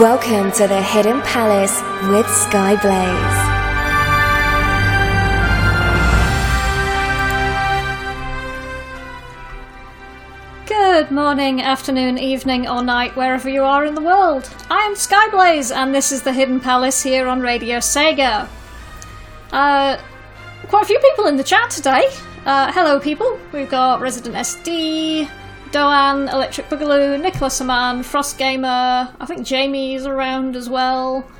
Welcome to the Hidden Palace with Skyblaze. Good morning, afternoon, evening, or night, wherever you are in the world. I am Skyblaze, and this is the Hidden Palace here on Radio Sega. Uh, quite a few people in the chat today. Uh, hello, people. We've got Resident SD, Doan, Electric Boogaloo, Nicholas Aman, Frost Gamer. I think Jamie's around as well.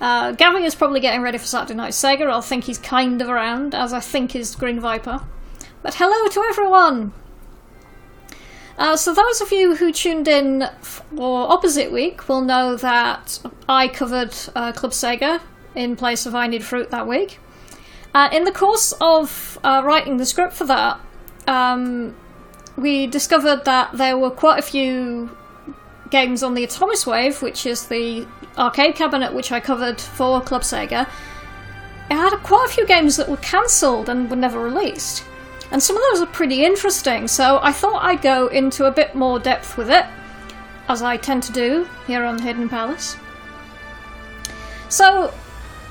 Uh, Gavin is probably getting ready for Saturday Night Sega. I think he's kind of around, as I think is Green Viper. But hello to everyone. Uh, so those of you who tuned in for opposite week will know that I covered uh, Club Sega in place of I Need Fruit that week. Uh, in the course of uh, writing the script for that, um, we discovered that there were quite a few games on the Atomiswave, which is the arcade cabinet which I covered for Club Sega. It had quite a few games that were cancelled and were never released. And some of those are pretty interesting, so I thought I'd go into a bit more depth with it, as I tend to do here on Hidden Palace. So,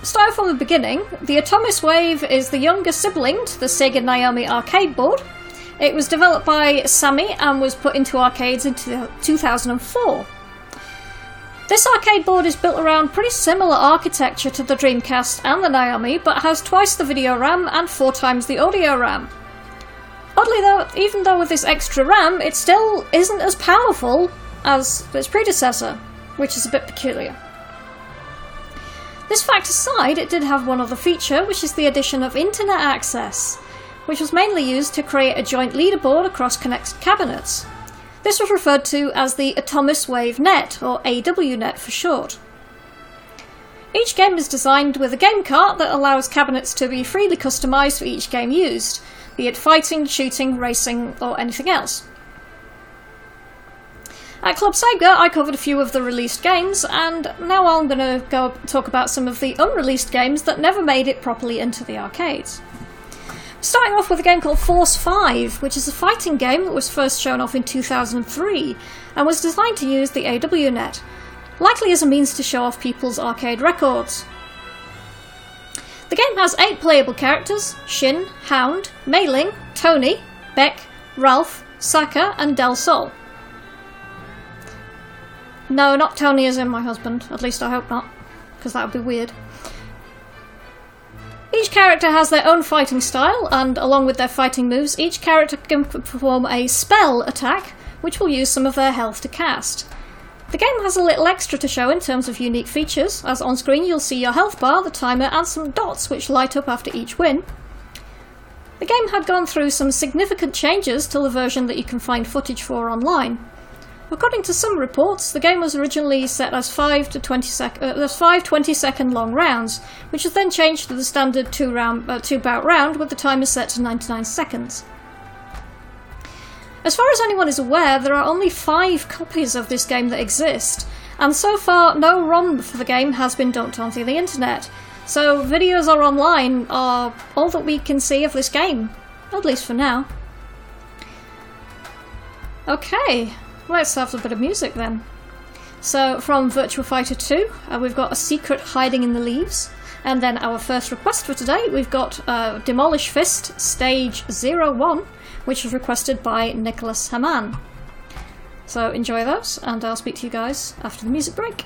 starting from the beginning, the Atomiswave is the younger sibling to the Sega Naomi arcade board. It was developed by Sammy and was put into arcades in 2004. This arcade board is built around pretty similar architecture to the Dreamcast and the Naomi, but has twice the video RAM and four times the audio RAM. Oddly though, even though with this extra RAM, it still isn't as powerful as its predecessor, which is a bit peculiar. This fact aside, it did have one other feature, which is the addition of internet access, which was mainly used to create a joint leaderboard across connected cabinets. This was referred to as the Atomiswave Net, or AWNet for short. Each game is designed with a game cart that allows cabinets to be freely customised for each game used, be it fighting, shooting, racing, or anything else. At Club Sega, I covered a few of the released games, and now I'm going to go talk about some of the unreleased games that never made it properly into the arcades. Starting off with a game called Force 5, which is a fighting game that was first shown off in 2003 and was designed to use the AWNet, likely as a means to show off people's arcade records. The game has eight playable characters Shin, Hound, Mei Ling, Tony, Beck, Ralph, Saka, and Del Sol. No, not Tony as in my husband. At least I hope not, because that would be weird. Each character has their own fighting style, and along with their fighting moves, each character can perform a spell attack, which will use some of their health to cast. The game has a little extra to show in terms of unique features, as on screen you'll see your health bar, the timer, and some dots which light up after each win. The game had gone through some significant changes to the version that you can find footage for online. According to some reports, the game was originally set as 5 to 20 sec- uh, 5 20 second long rounds, which was then changed to the standard 2 round uh, two bout round with the timer set to 99 seconds. As far as anyone is aware, there are only 5 copies of this game that exist, and so far no ROM for the game has been dumped onto the internet. So videos are online are all that we can see of this game, at least for now. Okay, Let's have a bit of music then. So, from Virtual Fighter 2, uh, we've got A Secret Hiding in the Leaves. And then our first request for today, we've got uh, Demolish Fist Stage 01, which was requested by Nicholas Haman. So, enjoy those, and I'll speak to you guys after the music break.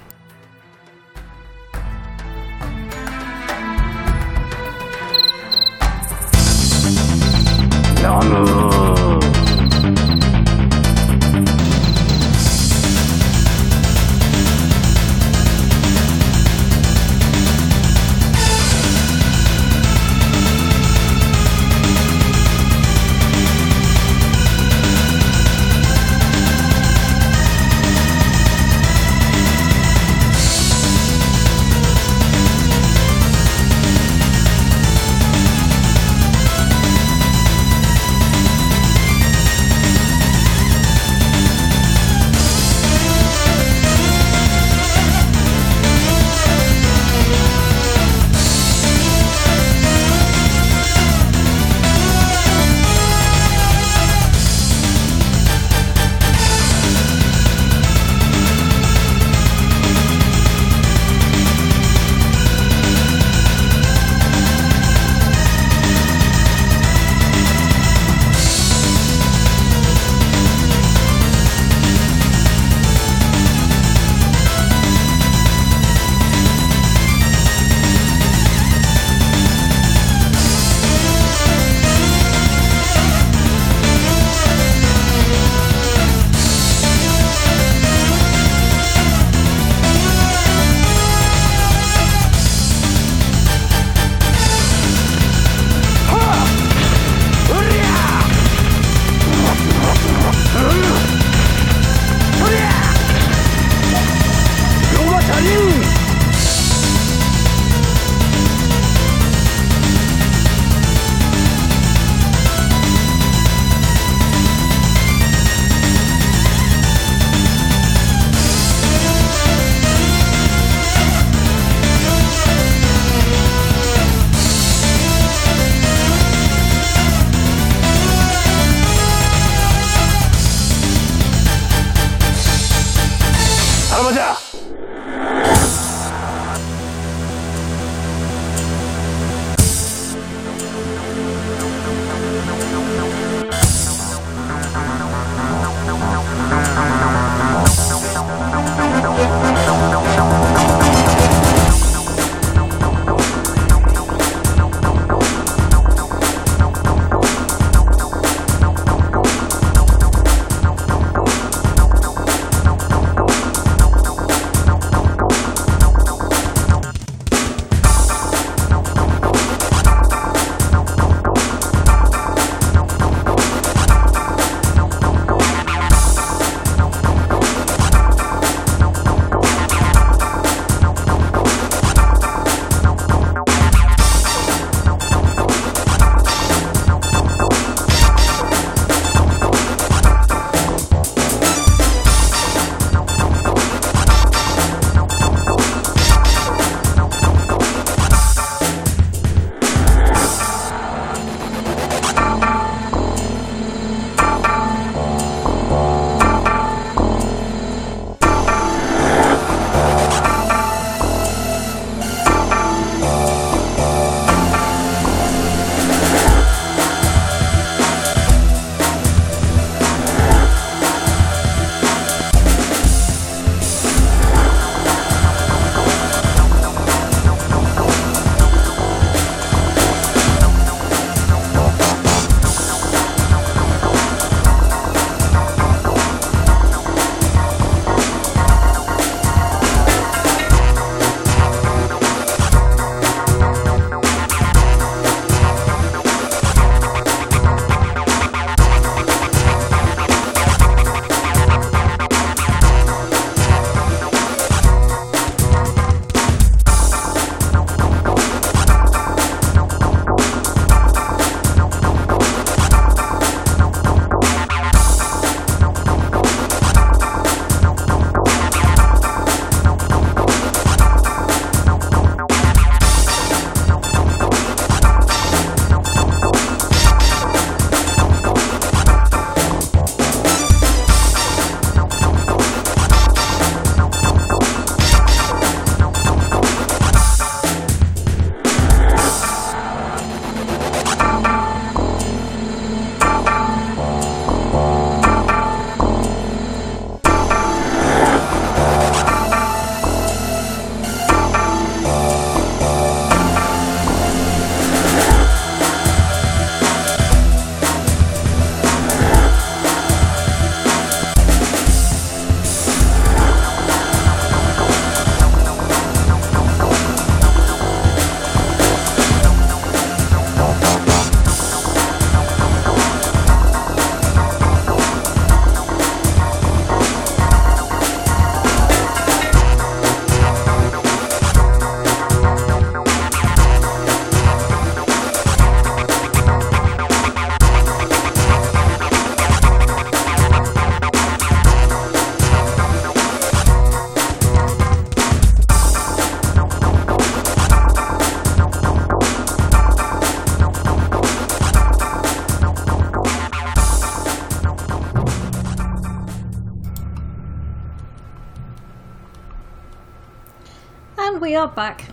Are back.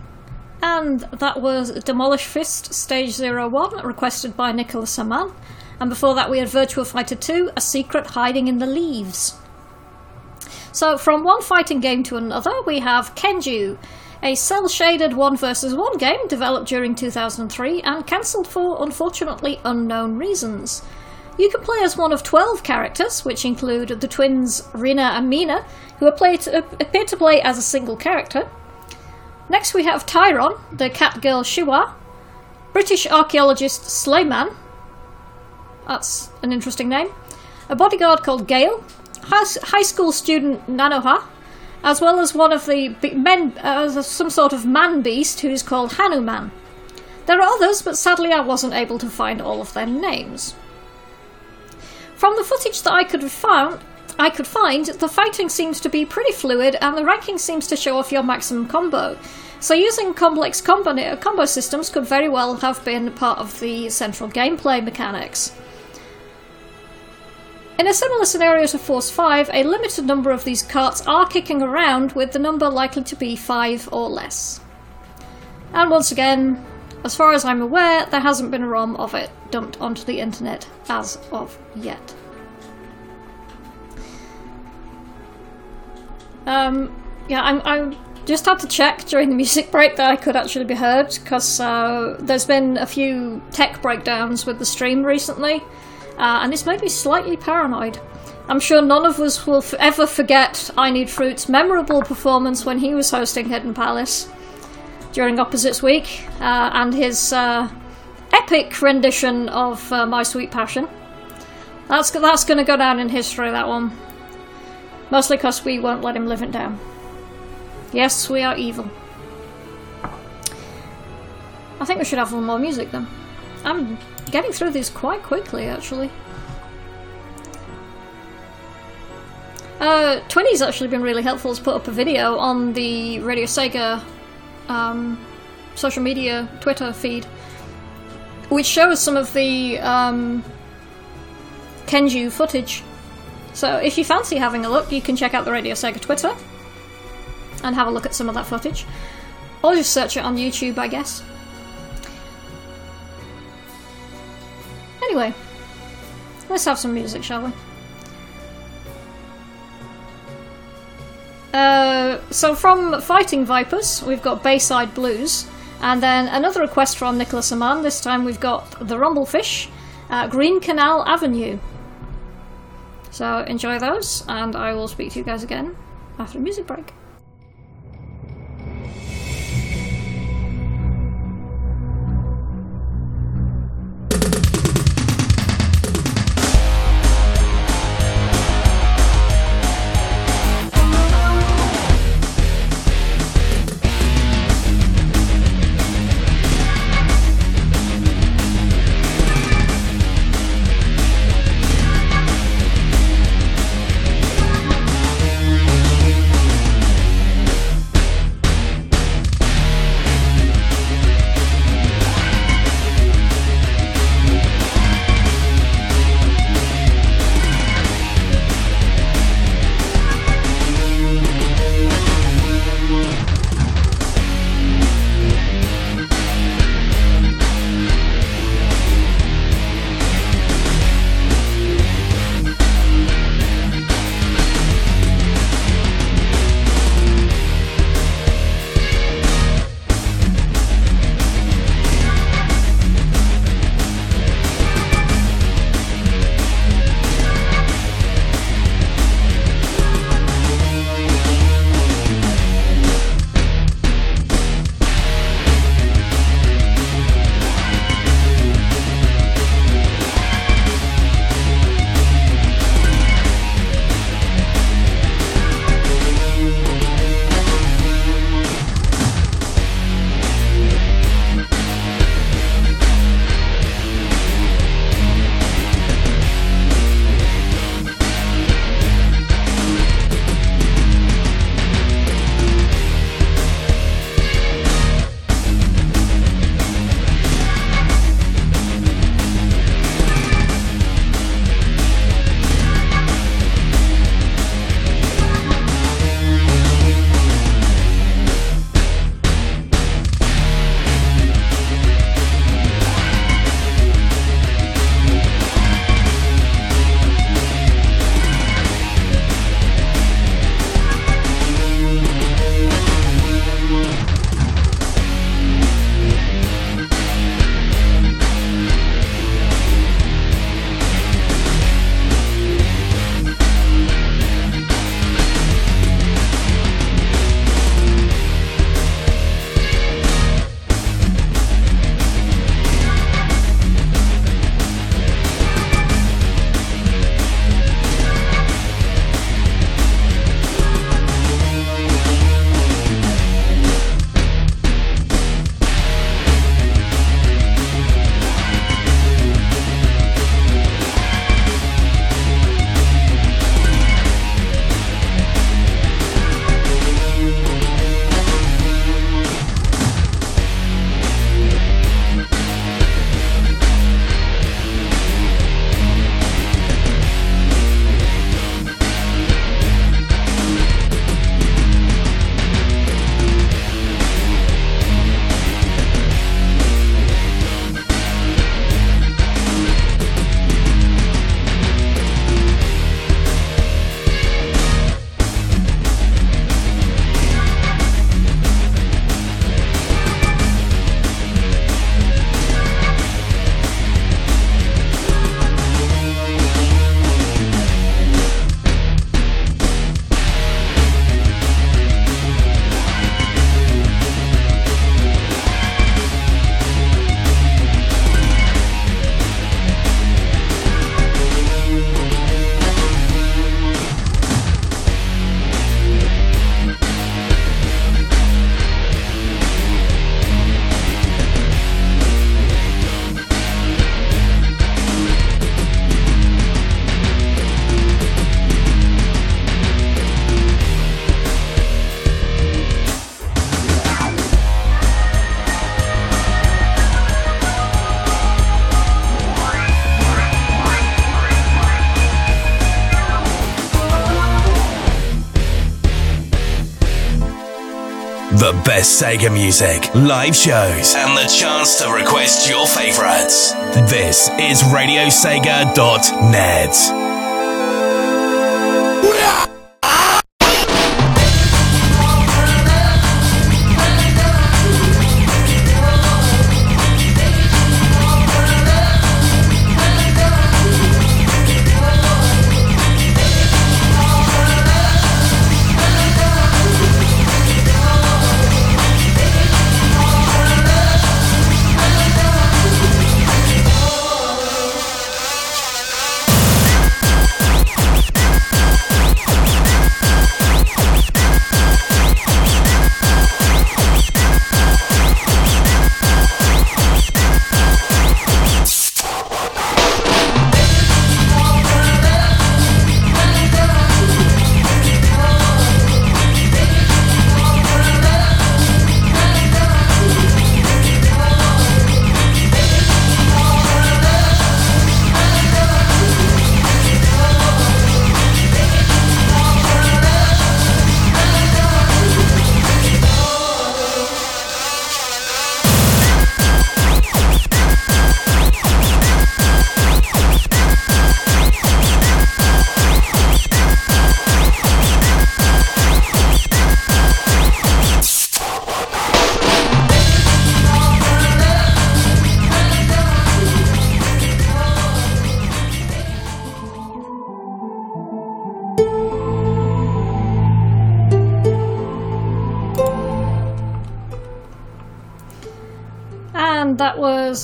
And that was Demolish Fist Stage 01, requested by Nicholas Saman. And before that, we had Virtual Fighter 2, A Secret Hiding in the Leaves. So, from one fighting game to another, we have Kenju, a cel shaded 1 vs 1 game developed during 2003 and cancelled for unfortunately unknown reasons. You can play as one of 12 characters, which include the twins Rina and Mina, who appear to play as a single character. Next, we have Tyron, the cat girl Shiwa, British archaeologist Slayman, that's an interesting name, a bodyguard called Gale, high school student Nanoha, as well as one of the men, uh, some sort of man beast who is called Hanuman. There are others, but sadly I wasn't able to find all of their names. From the footage that I could have found, I could find, the fighting seems to be pretty fluid and the ranking seems to show off your maximum combo. So using complex combo, combo systems could very well have been part of the central gameplay mechanics. In a similar scenario to Force 5, a limited number of these carts are kicking around, with the number likely to be 5 or less. And once again, as far as I'm aware, there hasn't been a ROM of it dumped onto the internet as of yet. Um, yeah, I'm, I'm just had to check during the music break that I could actually be heard because uh, there's been a few tech breakdowns with the stream recently uh, and it's made me slightly paranoid. I'm sure none of us will f- ever forget I Need Fruit's memorable performance when he was hosting Hidden Palace during Opposites Week uh, and his uh, epic rendition of uh, My Sweet Passion. That's, that's going to go down in history, that one. Mostly because we won't let him live it down. Yes, we are evil. I think we should have a little more music then. I'm getting through these quite quickly, actually. Uh, Twinny's actually been really helpful to put up a video on the Radio Sega um, social media Twitter feed, which shows some of the um, Kenju footage. So if you fancy having a look, you can check out the Radio Sega Twitter and have a look at some of that footage. Or just search it on YouTube, I guess. Anyway, let's have some music, shall we? Uh, so from Fighting Vipers, we've got Bayside Blues, and then another request from Nicholas Aman. This time we've got The Rumblefish, uh, Green Canal Avenue. So enjoy those, and I will speak to you guys again after the music break. Best Sega music, live shows, and the chance to request your favorites. This is RadioSega.net.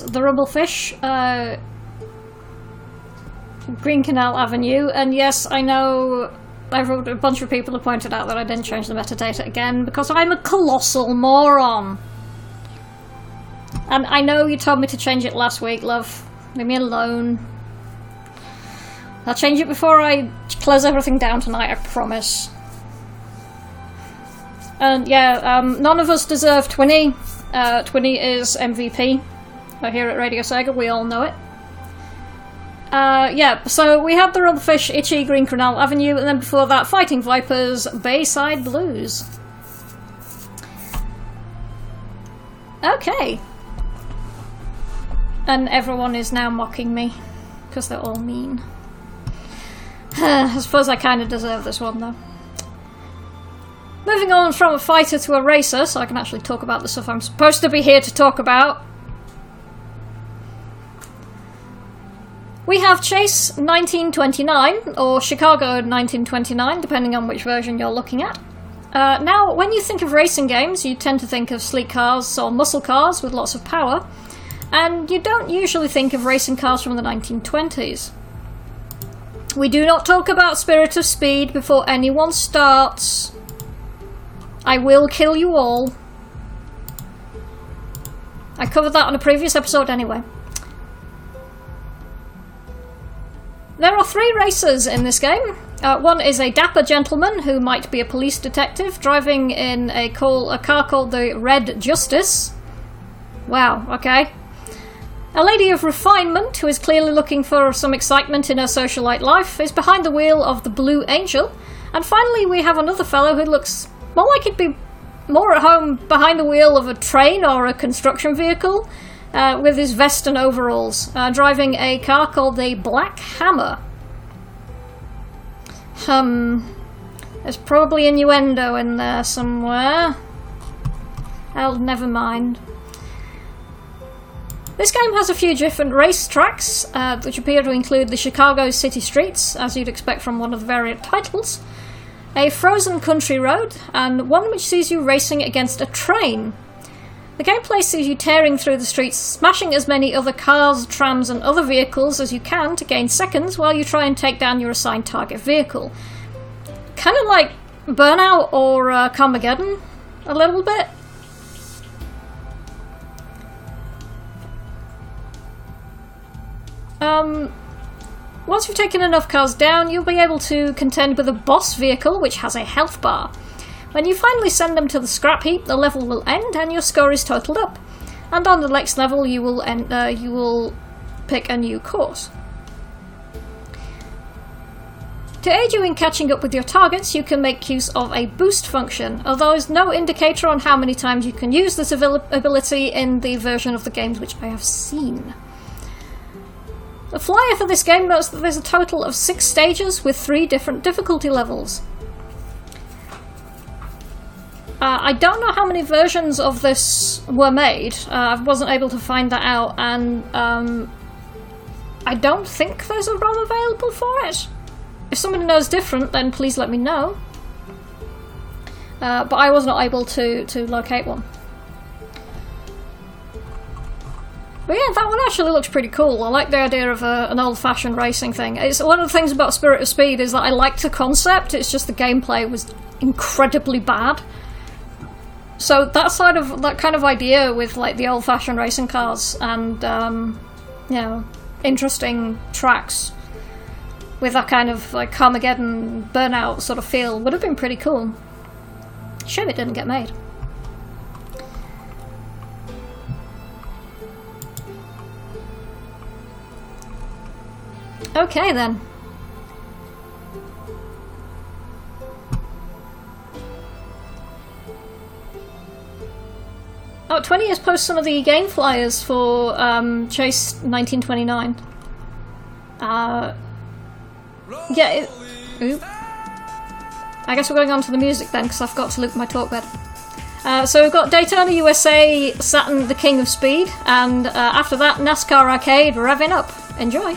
the Rumblefish, uh, Green Canal Avenue, and yes, I know I've a bunch of people have pointed out that I didn't change the metadata again because I'm a colossal moron. And I know you told me to change it last week, love. Leave me alone. I'll change it before I close everything down tonight, I promise. And yeah, um, none of us deserve Twinny. Uh, Twinny is MVP here at Radio Sega, we all know it. Uh, yeah, so we had the Rumblefish, Itchy, Green Canal Avenue, and then before that, Fighting Vipers, Bayside Blues. Okay. And everyone is now mocking me, because they're all mean. I suppose I kind of deserve this one, though. Moving on from a fighter to a racer, so I can actually talk about the stuff I'm supposed to be here to talk about. We have Chase 1929, or Chicago 1929, depending on which version you're looking at. Uh, now, when you think of racing games, you tend to think of sleek cars or muscle cars with lots of power, and you don't usually think of racing cars from the 1920s. We do not talk about Spirit of Speed before anyone starts. I will kill you all. I covered that on a previous episode anyway. There are three racers in this game. Uh, one is a dapper gentleman who might be a police detective driving in a, call, a car called the Red Justice. Wow, okay. A lady of refinement who is clearly looking for some excitement in her socialite life is behind the wheel of the Blue Angel. And finally, we have another fellow who looks more like he'd be more at home behind the wheel of a train or a construction vehicle uh, with his vest and overalls, uh, driving a car called the Black Hammer. Um, there's probably innuendo in there somewhere. I'll never mind. This game has a few different race tracks, uh, which appear to include the Chicago city streets, as you'd expect from one of the variant titles, a frozen country road, and one which sees you racing against a train the gameplay sees you tearing through the streets, smashing as many other cars, trams, and other vehicles as you can to gain seconds while you try and take down your assigned target vehicle. Kind of like Burnout or uh, Carmageddon, a little bit. Um, once you've taken enough cars down, you'll be able to contend with a boss vehicle which has a health bar. When you finally send them to the scrap heap, the level will end and your score is totaled up. And on the next level, you will en- uh, you will pick a new course. To aid you in catching up with your targets, you can make use of a boost function, although there's no indicator on how many times you can use this abil- ability in the version of the games which I have seen. The flyer for this game notes that there's a total of six stages with three different difficulty levels. Uh, I don't know how many versions of this were made. Uh, I wasn't able to find that out, and um, I don't think there's a ROM available for it. If somebody knows different, then please let me know. Uh, but I was not able to, to locate one. But yeah, that one actually looks pretty cool. I like the idea of a, an old-fashioned racing thing. It's one of the things about Spirit of Speed is that I liked the concept. It's just the gameplay was incredibly bad. So that side of that kind of idea with like the old-fashioned racing cars and um, you know interesting tracks with that kind of like Carmageddon burnout sort of feel would have been pretty cool. Shame it didn't get made. Okay then. Oh, 20 years post some of the game flyers for um, Chase 1929. Uh, yeah, it. I guess we're going on to the music then, because I forgot to loop my talk bed. Uh, so we've got Daytona USA, Saturn, the King of Speed, and uh, after that, NASCAR Arcade, revving up. Enjoy.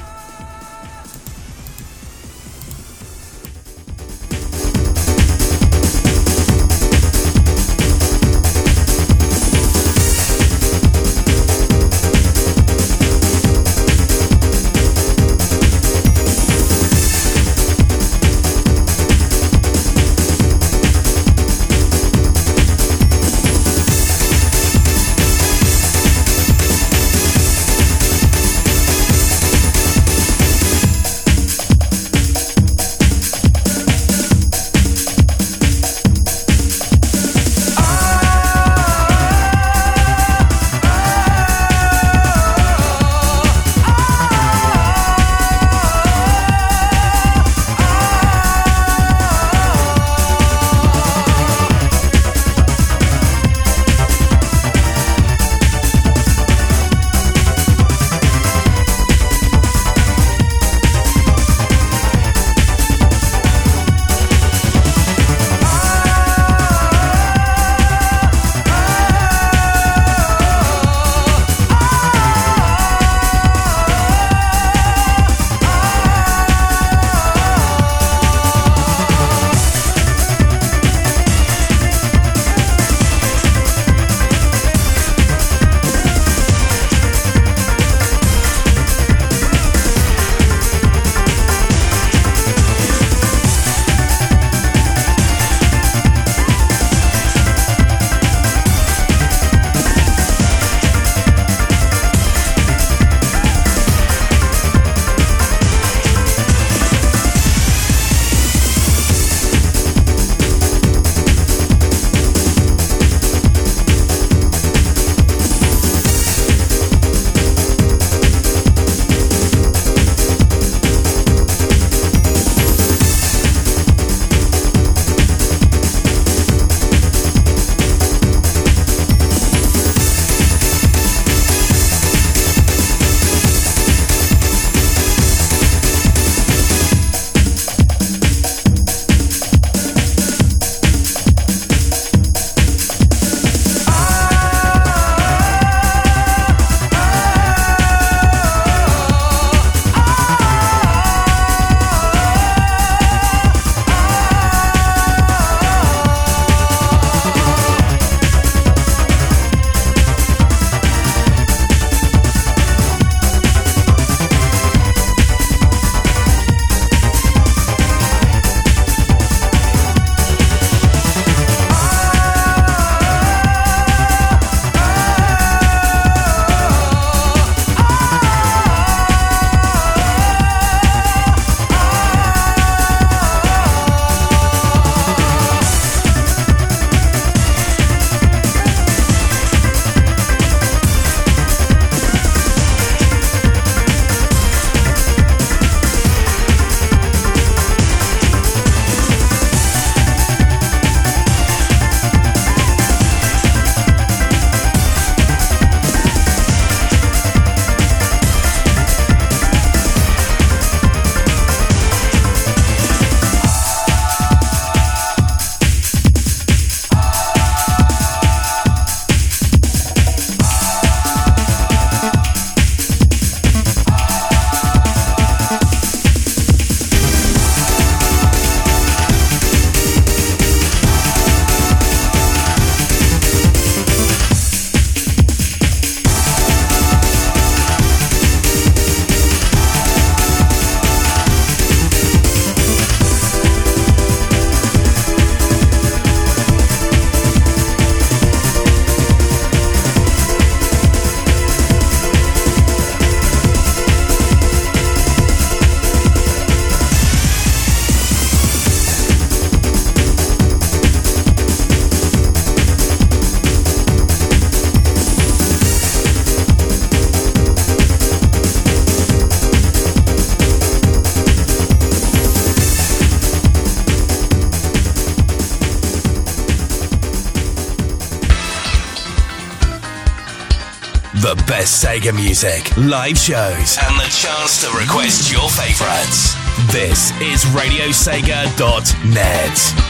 Sega music, live shows, and the chance to request your favorites. This is RadioSega.net.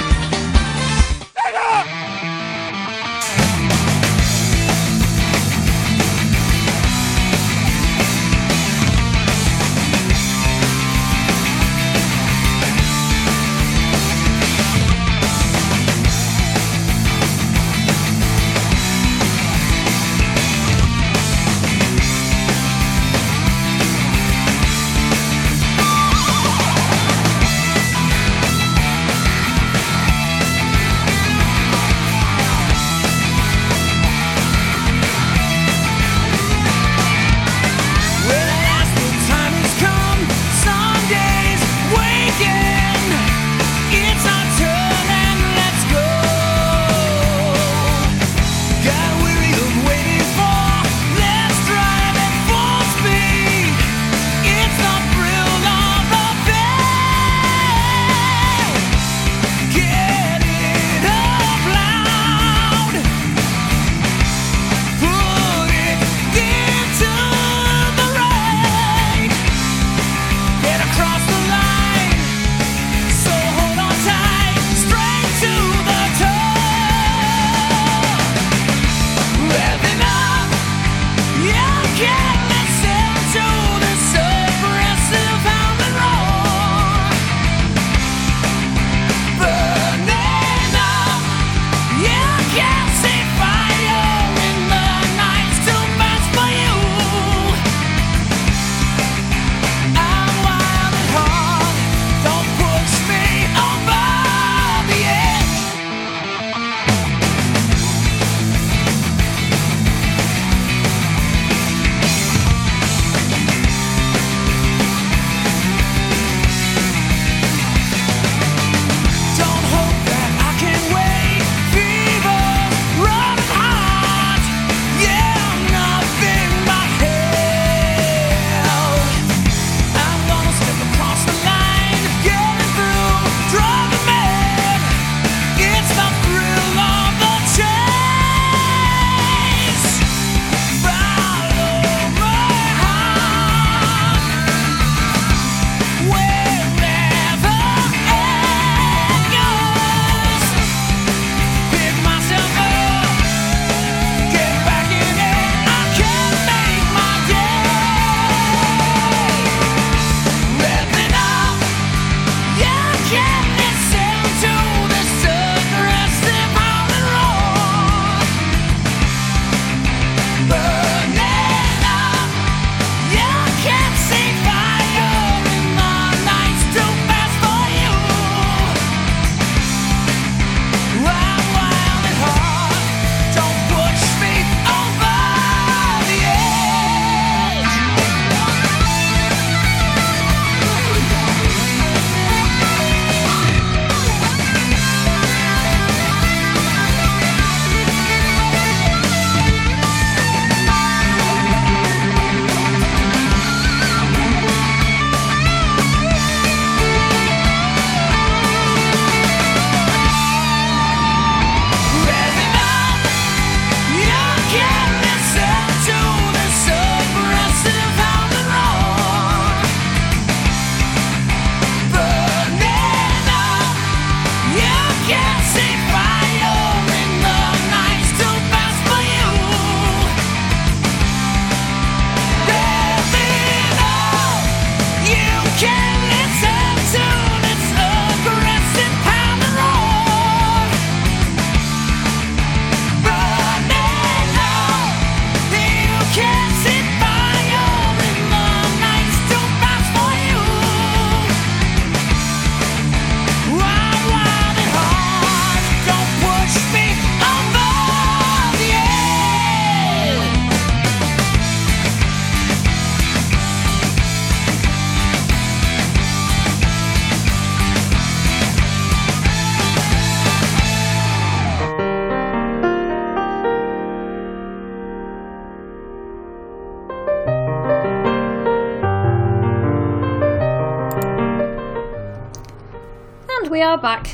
back.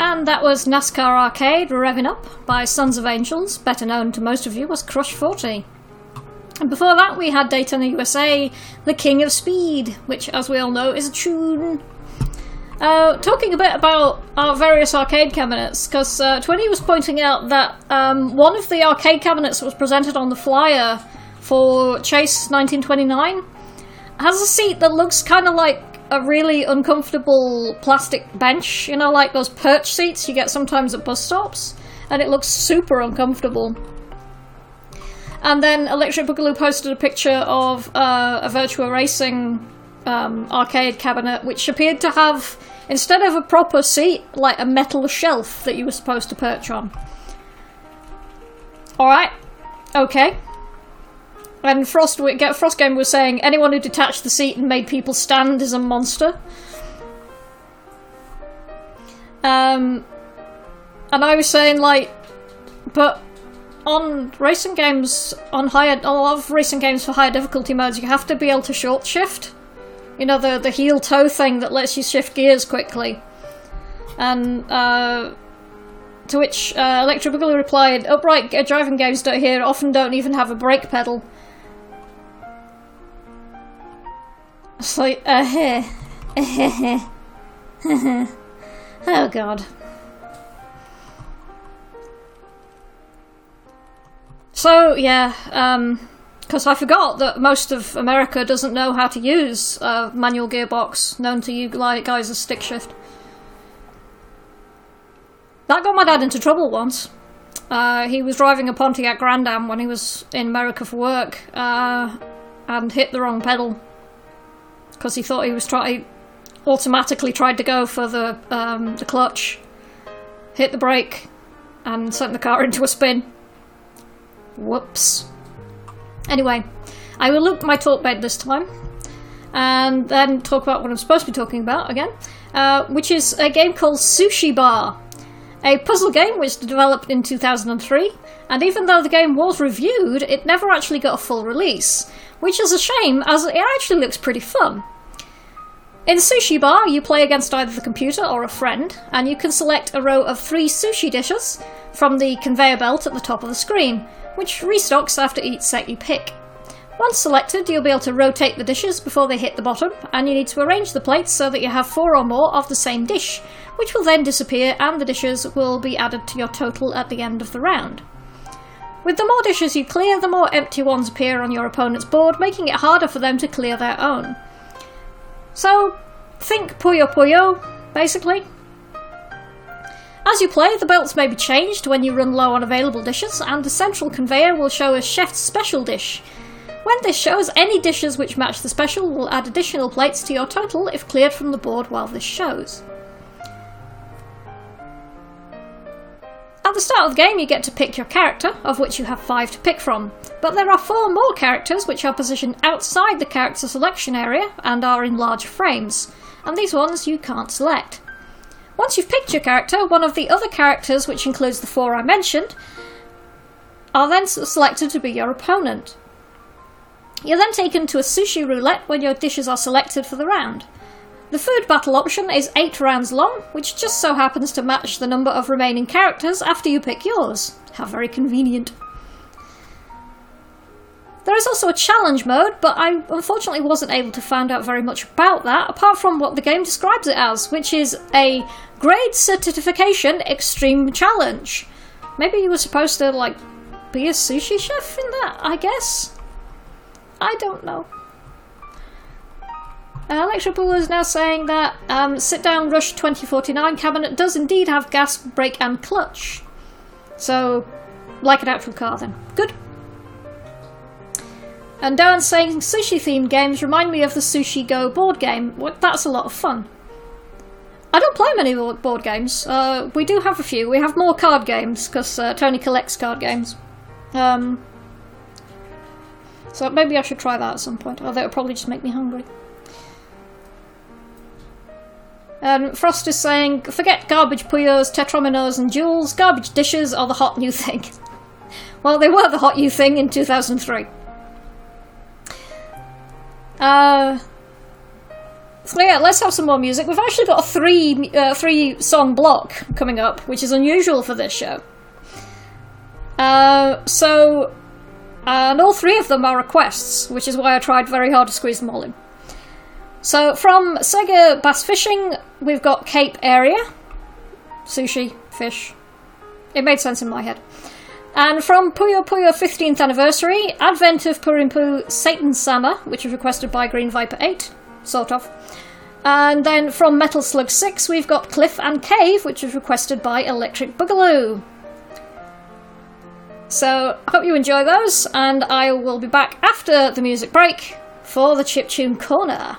And that was NASCAR Arcade Revving Up by Sons of Angels, better known to most of you as Crush 40. And before that, we had Daytona USA, The King of Speed, which, as we all know, is a tune. Uh, talking a bit about our various arcade cabinets, because uh, Twinny was pointing out that um, one of the arcade cabinets that was presented on the flyer for Chase 1929 has a seat that looks kind of like a really uncomfortable plastic bench, you know, like those perch seats you get sometimes at bus stops, and it looks super uncomfortable. And then Electric Boogaloo posted a picture of uh, a virtual Racing um, arcade cabinet, which appeared to have, instead of a proper seat, like a metal shelf that you were supposed to perch on. Alright, okay. And Frost, Frost Gamer was saying anyone who detached the seat and made people stand is a monster. Um, and I was saying like, but on racing games on higher, a lot of racing games for higher difficulty modes, you have to be able to short shift. You know the the heel toe thing that lets you shift gears quickly. And uh, to which uh, Electro Boogaloo replied, "Upright driving games don't here often don't even have a brake pedal." It's like, uh, heh. oh god. So, yeah, um, because I forgot that most of America doesn't know how to use a manual gearbox, known to you guys as stick shift. That got my dad into trouble once. Uh, he was driving a Pontiac Grand Am when he was in America for work, uh, and hit the wrong pedal because he thought he was trying. Automatically tried to go for the um, the clutch, hit the brake, and sent the car into a spin. Whoops. Anyway, I will loop my talk bed this time, and then talk about what I'm supposed to be talking about again, uh, which is a game called Sushi Bar, a puzzle game which was developed in 2003. And even though the game was reviewed, it never actually got a full release, which is a shame, as it actually looks pretty fun. In Sushi Bar, you play against either the computer or a friend, and you can select a row of three sushi dishes from the conveyor belt at the top of the screen, which restocks after each set you pick. Once selected, you'll be able to rotate the dishes before they hit the bottom, and you need to arrange the plates so that you have four or more of the same dish, which will then disappear and the dishes will be added to your total at the end of the round. With the more dishes you clear, the more empty ones appear on your opponent's board, making it harder for them to clear their own. So, think Puyo Puyo, basically. As you play, the belts may be changed when you run low on available dishes, and the central conveyor will show a chef's special dish. When this shows, any dishes which match the special will add additional plates to your total if cleared from the board while this shows. At the start of the game, you get to pick your character, of which you have five to pick from. But there are four more characters which are positioned outside the character selection area and are in large frames, and these ones you can't select. Once you've picked your character, one of the other characters, which includes the four I mentioned, are then selected to be your opponent. You're then taken to a sushi roulette when your dishes are selected for the round. The food battle option is 8 rounds long, which just so happens to match the number of remaining characters after you pick yours. How very convenient. There is also a challenge mode, but I unfortunately wasn't able to find out very much about that, apart from what the game describes it as, which is a grade certification extreme challenge. Maybe you were supposed to, like, be a sushi chef in that, I guess? I don't know. Uh, Electropool is now saying that um, Sit Down Rush 2049 cabinet does indeed have gas, brake, and clutch. So, like an actual car then. Good. And Darren's saying sushi themed games remind me of the Sushi Go board game. Well, that's a lot of fun. I don't play many board games. Uh, we do have a few. We have more card games because uh, Tony collects card games. Um, so maybe I should try that at some point, although it'll probably just make me hungry. And Frost is saying, forget garbage puyos, tetrominos, and jewels. Garbage dishes are the hot new thing. well, they were the hot new thing in 2003. Uh, so yeah, let's have some more music. We've actually got a three uh, three song block coming up, which is unusual for this show. Uh, so And all three of them are requests, which is why I tried very hard to squeeze them all in. So from Sega Bass Fishing, we've got Cape Area. Sushi, fish. It made sense in my head. And from Puyo Puyo 15th Anniversary, Advent of Purimpu Satan Sama, which was requested by Green Viper 8, sort of. And then from Metal Slug 6, we've got Cliff and Cave, which was requested by Electric Boogaloo. So, I hope you enjoy those, and I will be back after the music break for the Chiptune Corner.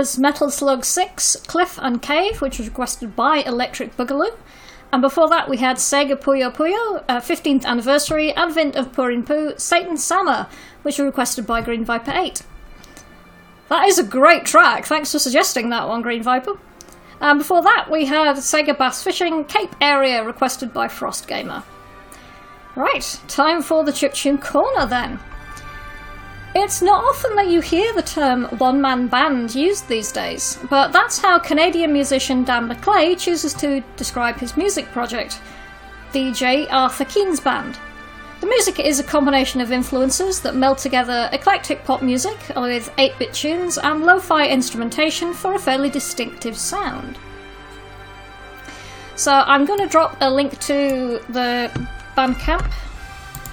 Was Metal Slug 6, Cliff and Cave, which was requested by Electric Boogaloo. And before that, we had Sega Puyo Puyo, uh, 15th Anniversary, Advent of Purimpu, Satan Sama, which was requested by Green Viper 8. That is a great track, thanks for suggesting that one, Green Viper. And before that, we had Sega Bass Fishing, Cape Area, requested by Frost Gamer. Right, time for the Chiptune Corner then. It's not often that you hear the term one man band used these days, but that's how Canadian musician Dan McClay chooses to describe his music project, the J. Arthur Keenes Band. The music is a combination of influences that meld together eclectic pop music with 8 bit tunes and lo fi instrumentation for a fairly distinctive sound. So, I'm going to drop a link to the Bandcamp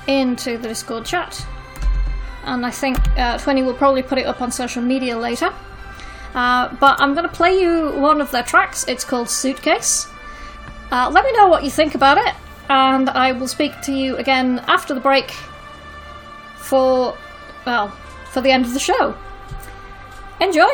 into the Discord chat and I think uh, will probably put it up on social media later. Uh, but I'm going to play you one of their tracks. It's called Suitcase. Uh, let me know what you think about it, and I will speak to you again after the break for, well, for the end of the show. Enjoy!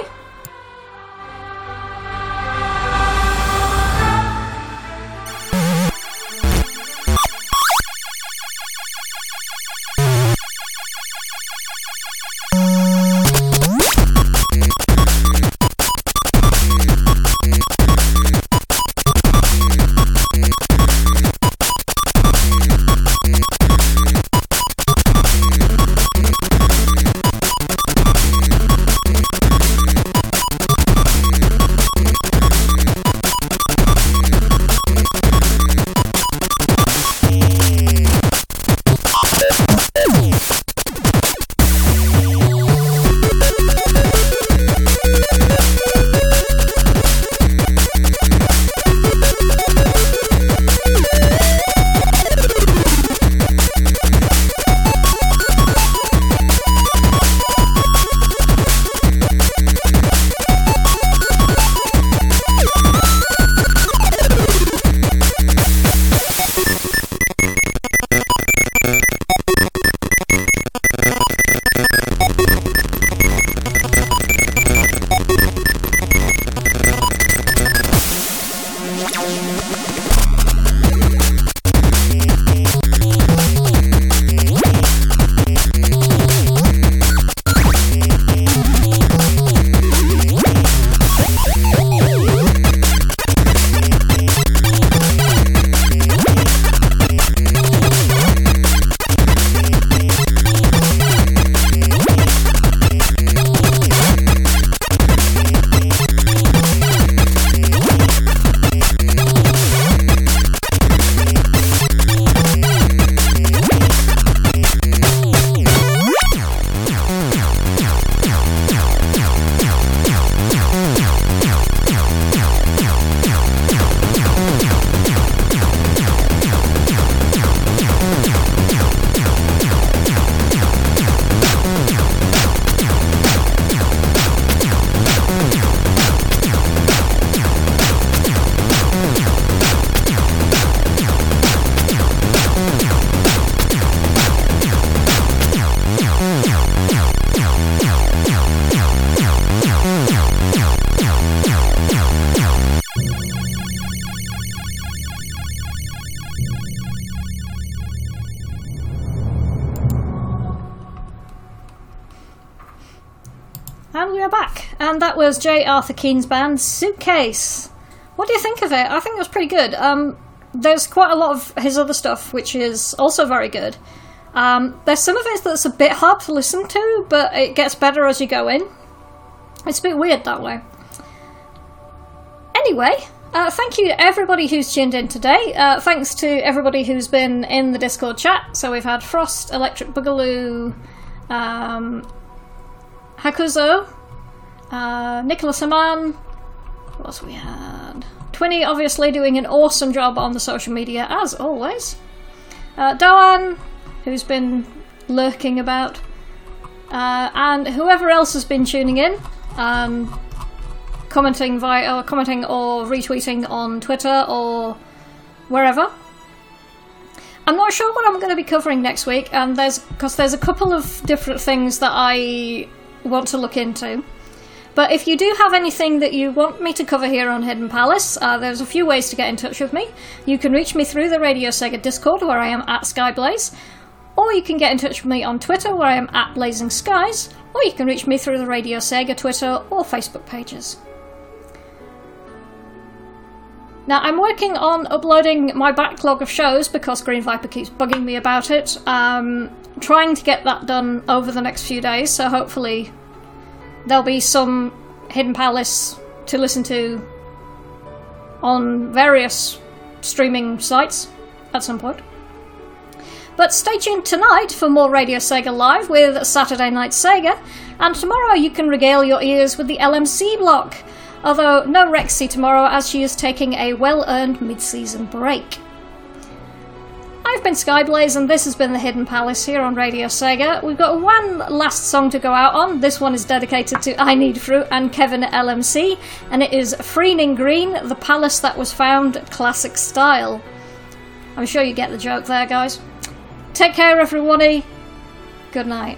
J. Arthur Keenes band Suitcase. What do you think of it? I think it was pretty good. Um, there's quite a lot of his other stuff which is also very good. Um, there's some of it that's a bit hard to listen to, but it gets better as you go in. It's a bit weird that way. Anyway, uh, thank you to everybody who's tuned in today. Uh, thanks to everybody who's been in the Discord chat. So we've had Frost, Electric Boogaloo, um, Hakuzo, uh, Nicholas Haman. What else we had? Twinny obviously doing an awesome job on the social media as always. Uh, Doan, who's been lurking about, uh, and whoever else has been tuning in, um, commenting via, or commenting or retweeting on Twitter or wherever. I'm not sure what I'm going to be covering next week, and there's because there's a couple of different things that I want to look into. But if you do have anything that you want me to cover here on Hidden Palace, uh, there's a few ways to get in touch with me. You can reach me through the Radio Sega Discord, where I am at Skyblaze, or you can get in touch with me on Twitter, where I am at Blazing Skies, or you can reach me through the Radio Sega Twitter or Facebook pages. Now, I'm working on uploading my backlog of shows because Green Viper keeps bugging me about it. Um, trying to get that done over the next few days, so hopefully there'll be some Hidden Palace to listen to on various streaming sites at some point. But stay tuned tonight for more Radio Sega Live with Saturday Night Sega, and tomorrow you can regale your ears with the LMC block, although no Rexy tomorrow as she is taking a well earned mid season break. I've been Skyblaze, and this has been the Hidden Palace here on Radio Sega. We've got one last song to go out on. This one is dedicated to I Need Fruit and Kevin LMC, and it is Freening Green, the palace that was found classic style. I'm sure you get the joke there, guys. Take care, everybody. Good night.